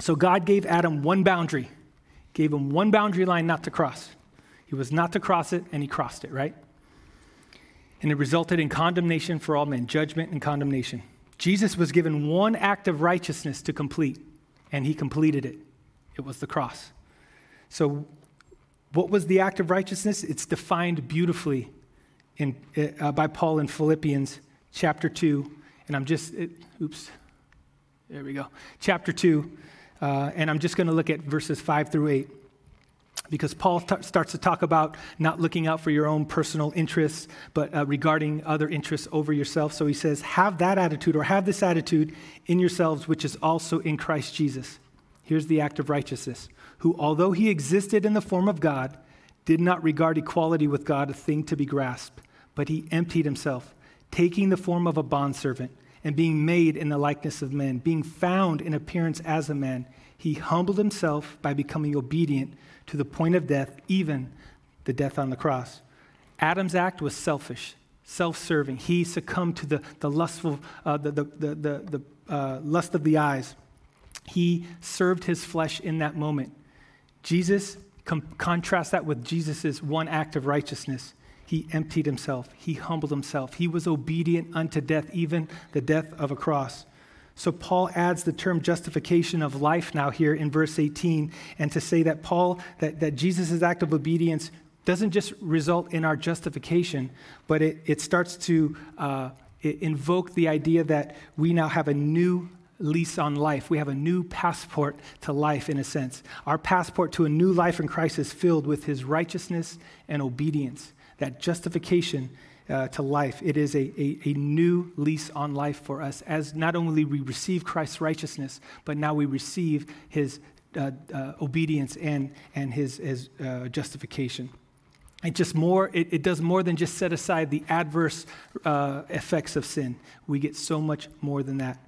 So God gave Adam one boundary, gave him one boundary line not to cross. He was not to cross it, and he crossed it, right? And it resulted in condemnation for all men, judgment and condemnation. Jesus was given one act of righteousness to complete, and he completed it. It was the cross. So, what was the act of righteousness? It's defined beautifully in, uh, by Paul in Philippians chapter 2. And I'm just, it, oops, there we go. Chapter 2. Uh, and I'm just going to look at verses 5 through 8 because Paul t- starts to talk about not looking out for your own personal interests, but uh, regarding other interests over yourself. So he says, Have that attitude, or have this attitude in yourselves, which is also in Christ Jesus. Here's the act of righteousness, who, although he existed in the form of God, did not regard equality with God a thing to be grasped, but he emptied himself, taking the form of a bondservant and being made in the likeness of men, being found in appearance as a man, he humbled himself by becoming obedient to the point of death, even the death on the cross. Adam's act was selfish, self serving. He succumbed to the, the lustful, uh, the, the, the, the, uh, lust of the eyes. He served his flesh in that moment. Jesus, com- contrast that with Jesus' one act of righteousness. He emptied himself. He humbled himself. He was obedient unto death, even the death of a cross. So Paul adds the term justification of life now here in verse 18, and to say that Paul, that, that Jesus' act of obedience doesn't just result in our justification, but it, it starts to uh, invoke the idea that we now have a new lease on life. We have a new passport to life, in a sense. Our passport to a new life in Christ is filled with his righteousness and obedience that justification uh, to life. It is a, a, a, new lease on life for us as not only we receive Christ's righteousness, but now we receive his uh, uh, obedience and, and his, his uh, justification. It just more, it, it, does more than just set aside the adverse uh, effects of sin. We get so much more than that.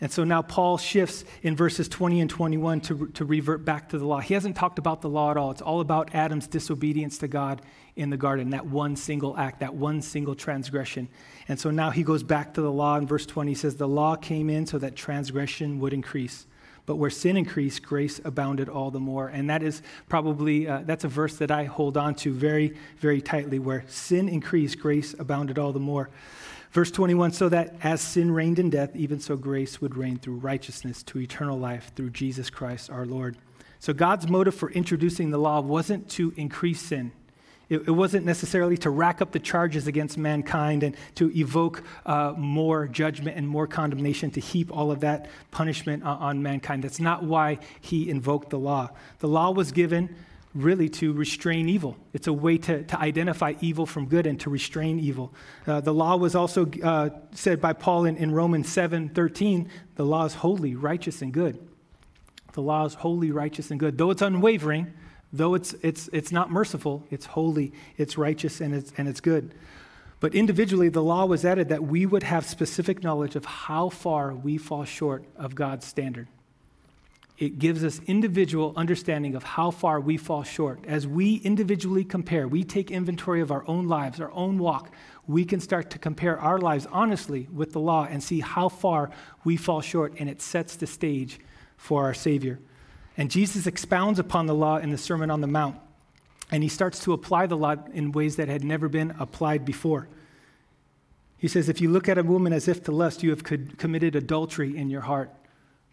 And so now Paul shifts in verses 20 and 21 to, to revert back to the law. He hasn't talked about the law at all. It's all about Adam's disobedience to God in the garden, that one single act, that one single transgression. And so now he goes back to the law. In verse 20, he says, The law came in so that transgression would increase. But where sin increased, grace abounded all the more. And that is probably, uh, that's a verse that I hold on to very, very tightly. Where sin increased, grace abounded all the more. Verse 21 so that as sin reigned in death, even so grace would reign through righteousness to eternal life through Jesus Christ our Lord. So God's motive for introducing the law wasn't to increase sin. It, it wasn't necessarily to rack up the charges against mankind and to evoke uh, more judgment and more condemnation, to heap all of that punishment on, on mankind. That's not why he invoked the law. The law was given really to restrain evil. It's a way to, to identify evil from good and to restrain evil. Uh, the law was also uh, said by Paul in, in Romans 7 13, the law is holy, righteous, and good. The law is holy, righteous, and good. Though it's unwavering, though it's, it's, it's not merciful, it's holy, it's righteous, and it's, and it's good. But individually, the law was added that we would have specific knowledge of how far we fall short of God's standard it gives us individual understanding of how far we fall short. As we individually compare, we take inventory of our own lives, our own walk, we can start to compare our lives honestly with the law and see how far we fall short, and it sets the stage for our Savior. And Jesus expounds upon the law in the Sermon on the Mount, and he starts to apply the law in ways that had never been applied before. He says, If you look at a woman as if to lust, you have committed adultery in your heart.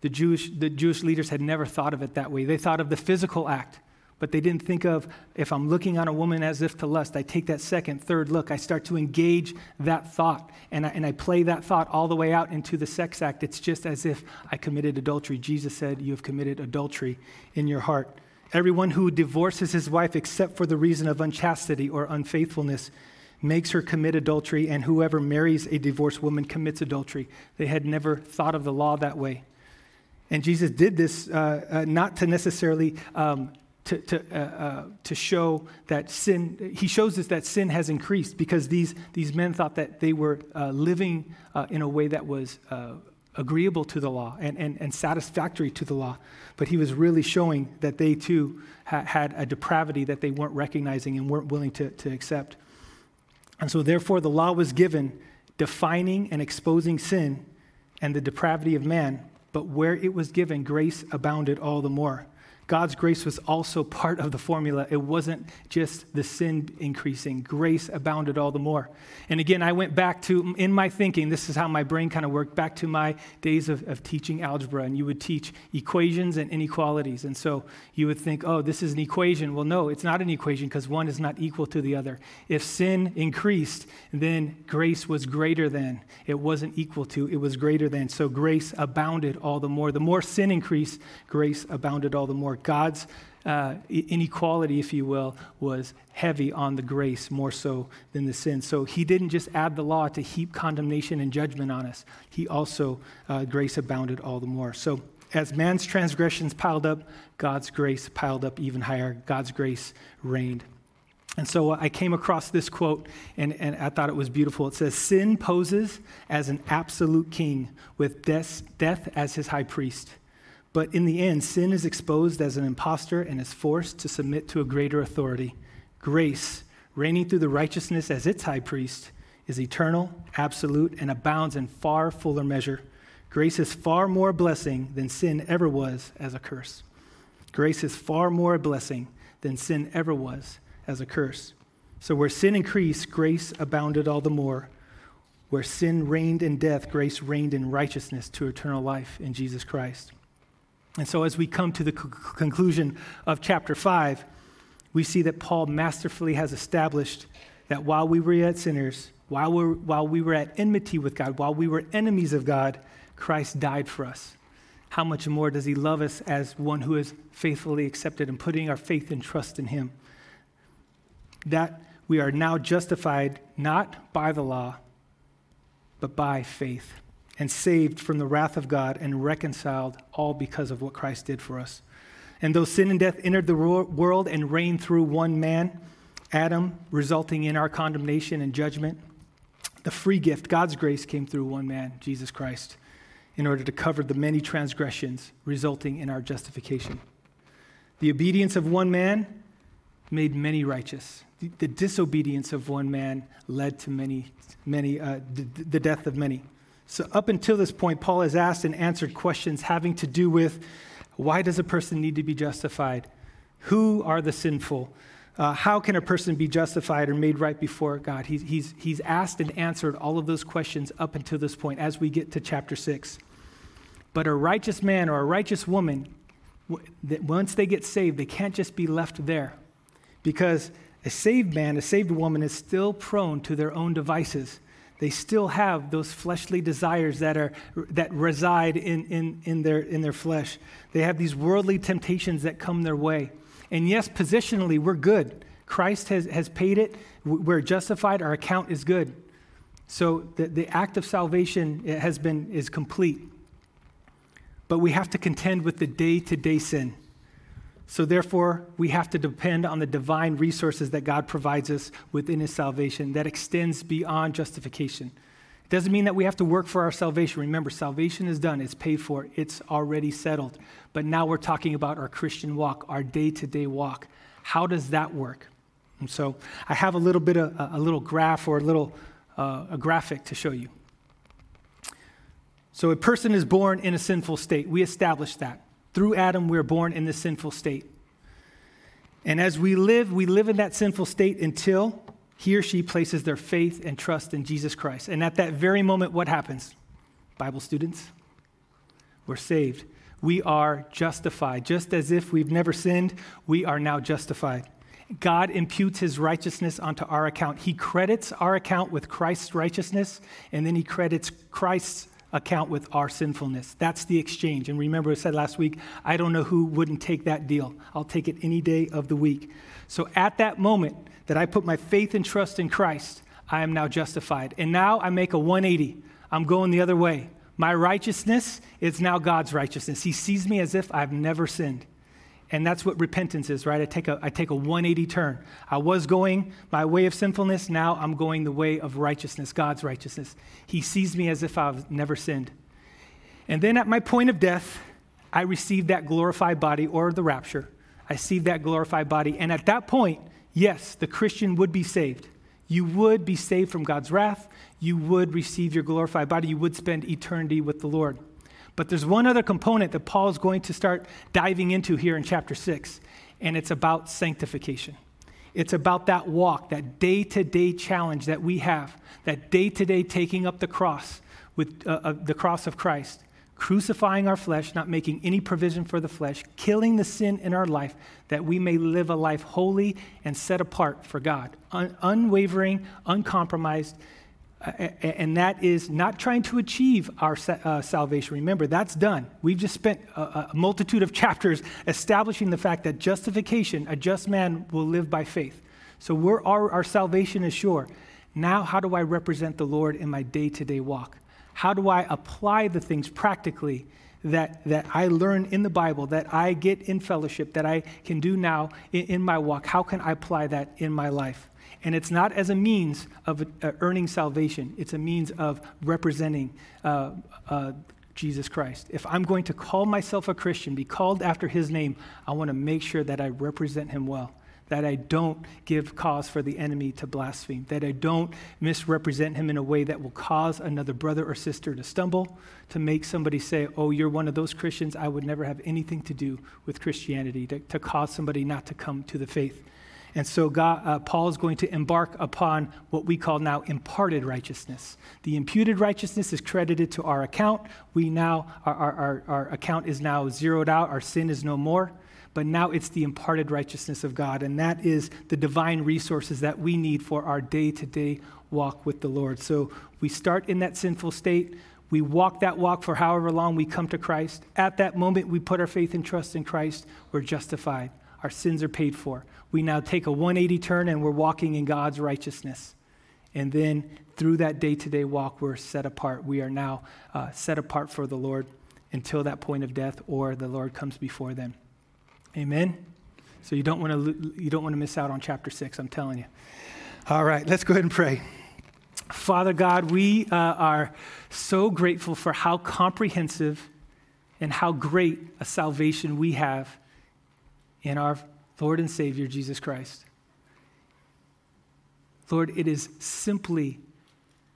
The Jewish, the Jewish leaders had never thought of it that way. They thought of the physical act, but they didn't think of if I'm looking on a woman as if to lust, I take that second, third look. I start to engage that thought, and I, and I play that thought all the way out into the sex act. It's just as if I committed adultery. Jesus said, You have committed adultery in your heart. Everyone who divorces his wife except for the reason of unchastity or unfaithfulness makes her commit adultery, and whoever marries a divorced woman commits adultery. They had never thought of the law that way. And Jesus did this uh, uh, not to necessarily um, to, to, uh, uh, to show that sin, he shows us that sin has increased because these, these men thought that they were uh, living uh, in a way that was agreeable to the law and, and, and satisfactory to the law. But he was really showing that they too ha- had a depravity that they weren't recognizing and weren't willing to, to accept. And so, therefore, the law was given defining and exposing sin and the depravity of man but where it was given, grace abounded all the more. God's grace was also part of the formula. It wasn't just the sin increasing, grace abounded all the more. And again, I went back to, in my thinking, this is how my brain kind of worked, back to my days of, of teaching algebra. And you would teach equations and inequalities. And so you would think, oh, this is an equation. Well, no, it's not an equation because one is not equal to the other. If sin increased, then grace was greater than. It wasn't equal to, it was greater than. So grace abounded all the more. The more sin increased, grace abounded all the more. God's uh, inequality, if you will, was heavy on the grace more so than the sin. So he didn't just add the law to heap condemnation and judgment on us, he also, uh, grace abounded all the more. So as man's transgressions piled up, God's grace piled up even higher. God's grace reigned. And so I came across this quote and, and I thought it was beautiful. It says, Sin poses as an absolute king with death, death as his high priest. But in the end, sin is exposed as an impostor and is forced to submit to a greater authority. Grace, reigning through the righteousness as its high priest, is eternal, absolute, and abounds in far fuller measure. Grace is far more a blessing than sin ever was as a curse. Grace is far more a blessing than sin ever was as a curse. So where sin increased, grace abounded all the more. Where sin reigned in death, grace reigned in righteousness to eternal life in Jesus Christ. And so, as we come to the conclusion of chapter 5, we see that Paul masterfully has established that while we were yet sinners, while, we while we were at enmity with God, while we were enemies of God, Christ died for us. How much more does he love us as one who is faithfully accepted and putting our faith and trust in him? That we are now justified not by the law, but by faith and saved from the wrath of God and reconciled all because of what Christ did for us. And though sin and death entered the world and reigned through one man, Adam, resulting in our condemnation and judgment, the free gift, God's grace, came through one man, Jesus Christ, in order to cover the many transgressions resulting in our justification. The obedience of one man made many righteous. The, the disobedience of one man led to many, many, uh, the, the death of many. So, up until this point, Paul has asked and answered questions having to do with why does a person need to be justified? Who are the sinful? Uh, how can a person be justified or made right before God? He's, he's, he's asked and answered all of those questions up until this point as we get to chapter 6. But a righteous man or a righteous woman, once they get saved, they can't just be left there. Because a saved man, a saved woman is still prone to their own devices. They still have those fleshly desires that, are, that reside in, in, in, their, in their flesh. They have these worldly temptations that come their way. And yes, positionally, we're good. Christ has, has paid it. We're justified. Our account is good. So the, the act of salvation has been, is complete. But we have to contend with the day to day sin. So, therefore, we have to depend on the divine resources that God provides us within His salvation that extends beyond justification. It doesn't mean that we have to work for our salvation. Remember, salvation is done, it's paid for, it's already settled. But now we're talking about our Christian walk, our day to day walk. How does that work? And so I have a little bit of a little graph or a little uh, a graphic to show you. So a person is born in a sinful state. We established that. Through Adam, we're born in this sinful state. And as we live, we live in that sinful state until he or she places their faith and trust in Jesus Christ. And at that very moment, what happens? Bible students, we're saved. We are justified. Just as if we've never sinned, we are now justified. God imputes his righteousness onto our account. He credits our account with Christ's righteousness, and then he credits Christ's account with our sinfulness. That's the exchange. And remember, I said last week, I don't know who wouldn't take that deal. I'll take it any day of the week. So at that moment, that I put my faith and trust in Christ, I am now justified. And now I make a 180. I'm going the other way. My righteousness is now God's righteousness. He sees me as if I've never sinned. And that's what repentance is, right? I take, a, I take a 180 turn. I was going my way of sinfulness, now I'm going the way of righteousness, God's righteousness. He sees me as if I've never sinned. And then at my point of death, I receive that glorified body or the rapture. I receive that glorified body. And at that point, yes, the Christian would be saved. You would be saved from God's wrath. You would receive your glorified body. You would spend eternity with the Lord. But there's one other component that Paul is going to start diving into here in chapter 6, and it's about sanctification. It's about that walk, that day to day challenge that we have, that day to day taking up the cross with uh, uh, the cross of Christ crucifying our flesh, not making any provision for the flesh, killing the sin in our life, that we may live a life holy and set apart for God, Un- unwavering, uncompromised. Uh, and that is not trying to achieve our uh, salvation. Remember, that's done. We've just spent a, multitude of [laughs] chapters establishing the fact that justification, a just man will live by faith. So our, our salvation is sure. Now, how do I represent the Lord in my day to day walk? How do I apply the things practically that, that I learn in the Bible, that I get in fellowship, that I can do now in, in my walk? How can I apply that in my life? And it's not as a means of uh, earning salvation, it's a means of representing uh, uh, Jesus Christ. If I'm going to call myself a Christian, be called after his name, I want to make sure that I represent him well that I don't give cause for the enemy to blaspheme, that I don't misrepresent him in a way that will cause another brother or sister to stumble, to make somebody say, Oh, you're one of those Christians, I would never have anything to do with Christianity, to, to cause somebody not to come to the faith. And so God, uh, Paul is going to embark upon what we call now imparted righteousness. The imputed righteousness is credited to our account. We now, our, our, our account is now zeroed out. Our sin is no more but now it's the imparted righteousness of God, and that is the divine resources that we need for our day to day walk with the Lord. So we start in that sinful state. We walk that walk for however long we come to Christ. At that moment, we put our faith and trust in Christ. We're justified. Our sins are paid for. We now take a 180 turn and we're walking in God's righteousness. And then through that day to day walk, we're set apart. We are now uh, set apart for the Lord until that point of death or the Lord comes before them. Amen? So you don't want to you don't want to miss out on chapter 6, I'm telling you. All right, let's go ahead and pray. Father God, we uh, are so grateful for how comprehensive and how great a salvation we have in our Lord and Savior Jesus Christ. Lord, it is simply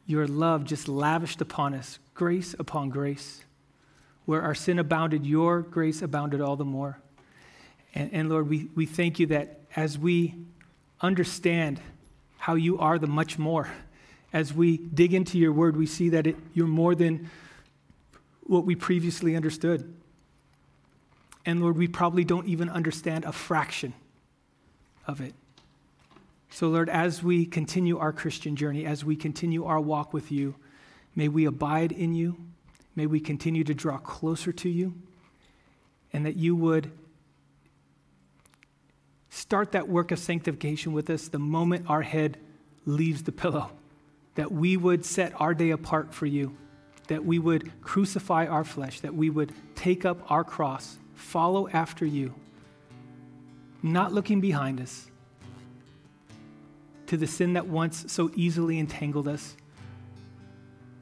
your love just lavished upon us, grace upon grace. Where our sin abounded, your grace abounded all the more. And, and Lord, we, we thank you that as we understand how you are the much more. As we dig into your word, we see that it, you're more than what we previously understood. And Lord, we probably don't even understand a fraction of it. So, Lord, as we continue our Christian journey, as we continue our walk with you, may we abide in you. May we continue to draw closer to you. And that you would start that work of sanctification with us the moment our head leaves the pillow. That we would set our day apart for you. That we would crucify our flesh. That we would take up our cross, follow after you, not looking behind us to the sin that once so easily entangled us.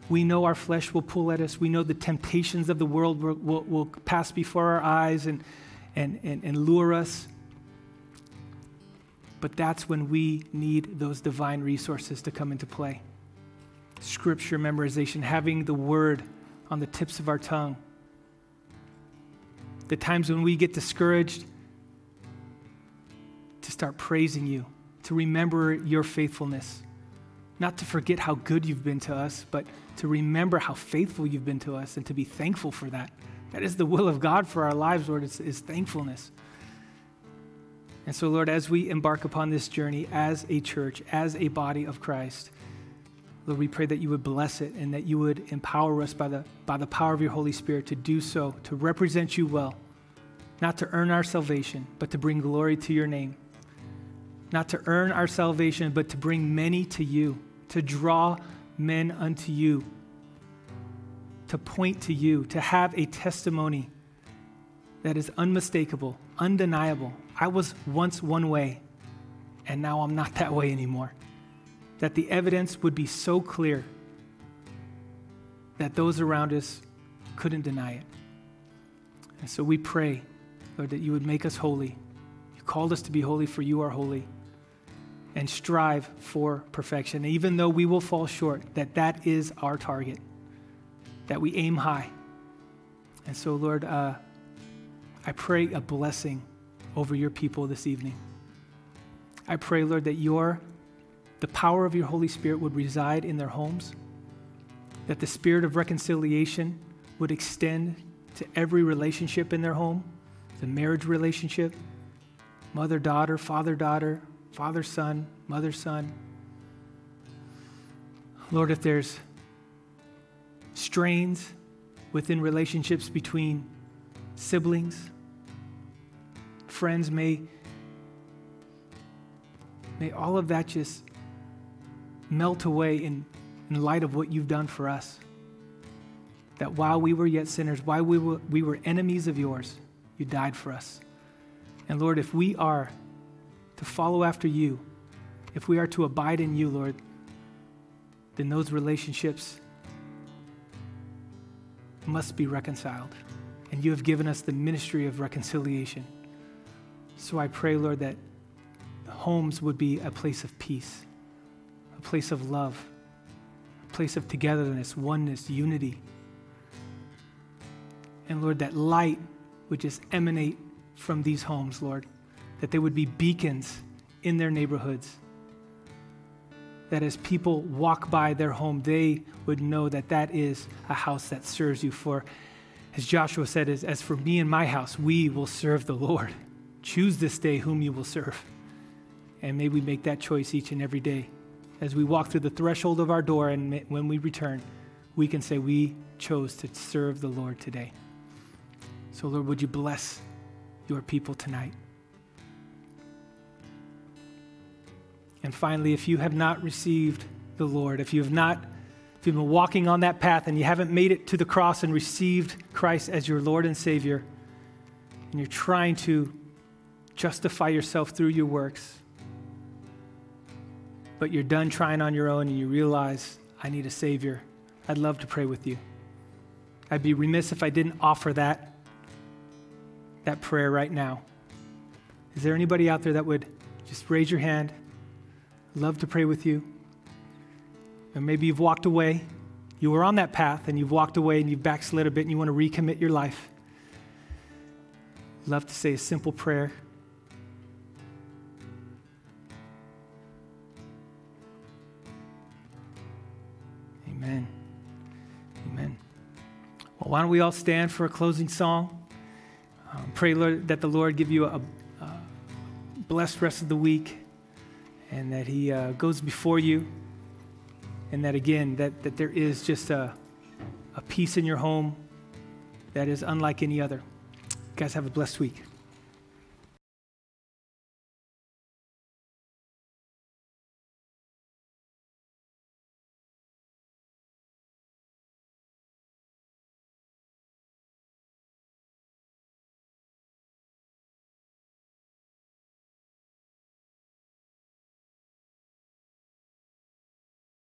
We know our flesh will pull at us. We know the temptations of the world will, will, will pass before our eyes and, and, and, and lure us. But that's when we need those divine resources to come into play. Scripture memorization, having the word on the tips of our tongue. The times when we get discouraged, to start praising you to remember your faithfulness. Not to forget how good you've been to us, but to remember how faithful you've been to us and to be thankful for that. That is the will of God for our lives, Lord, is, is thankfulness. And so, Lord, as we embark upon this journey as a church, as a body of Christ, Lord, we pray that you would bless it and that you would empower us by the, by the power of your Holy Spirit to do so, to represent you well, not to earn our salvation, but to bring glory to your name not to earn our salvation, but to bring many to you, to draw men unto you, to point to you, to have a testimony that is unmistakable, undeniable. I was once one way, and now I'm not that way anymore. That the evidence would be so clear that those around us couldn't deny it. And so we pray, Lord, that you would make us holy. You called us to be holy, for you are holy and strive for perfection. Even though we will fall short, that that is our target, that we aim high. And so, Lord, uh, I pray a blessing over your people this evening. I pray, Lord, that your the power of your Holy Spirit would reside in their homes, that the spirit of reconciliation would extend to every relationship in their home, the marriage relationship, mother daughter, father daughter, father, son, mother, son. Lord, if there's strains within relationships between siblings, friends, may, may all of that just melt away in, in light of what you've done for us. That while we were yet sinners, while we were, we were enemies of yours, you died for us. And Lord, if we are to follow after you, if we are to abide in you, Lord, then those relationships must be reconciled. And you have given us the ministry of reconciliation. So I pray, Lord, that homes would be a place of peace, a place of love, a place of togetherness, oneness, unity. And Lord, that light would just emanate from these homes, Lord that they would be beacons in their neighborhoods. That as people walk by their home, they would know that that is a house that serves you. For, as Joshua said, as, as for me and my house, we will serve the Lord. Choose this day whom you will serve. And may we make that choice each and every day. As we walk through the threshold of our door and when we return, we can say we chose to serve the Lord today. So, Lord, would you bless your people tonight? And finally, if you have not received the Lord, if you have not, if you've been walking on that path and you haven't made it to the cross and received Christ as your Lord and Savior, and you're trying to justify yourself through your works, but you're done trying on your own and you realize, I need a Savior, I'd love to pray with you. I'd be remiss if I didn't offer that, that prayer right now. Is there anybody out there that would just raise your hand? love to pray with you. And maybe you've walked away. You were on that path and you've walked away and you've backslid a bit and you want to recommit your life. Love to say a simple prayer. Amen. Amen. Well, why don't we all stand for a closing song? Um, pray, Lord, that the Lord give you a, a, blessed rest of the week and that He uh, goes before you. And that, again, that, that there is just a, a peace in your home that is unlike any other. You guys have a blessed week.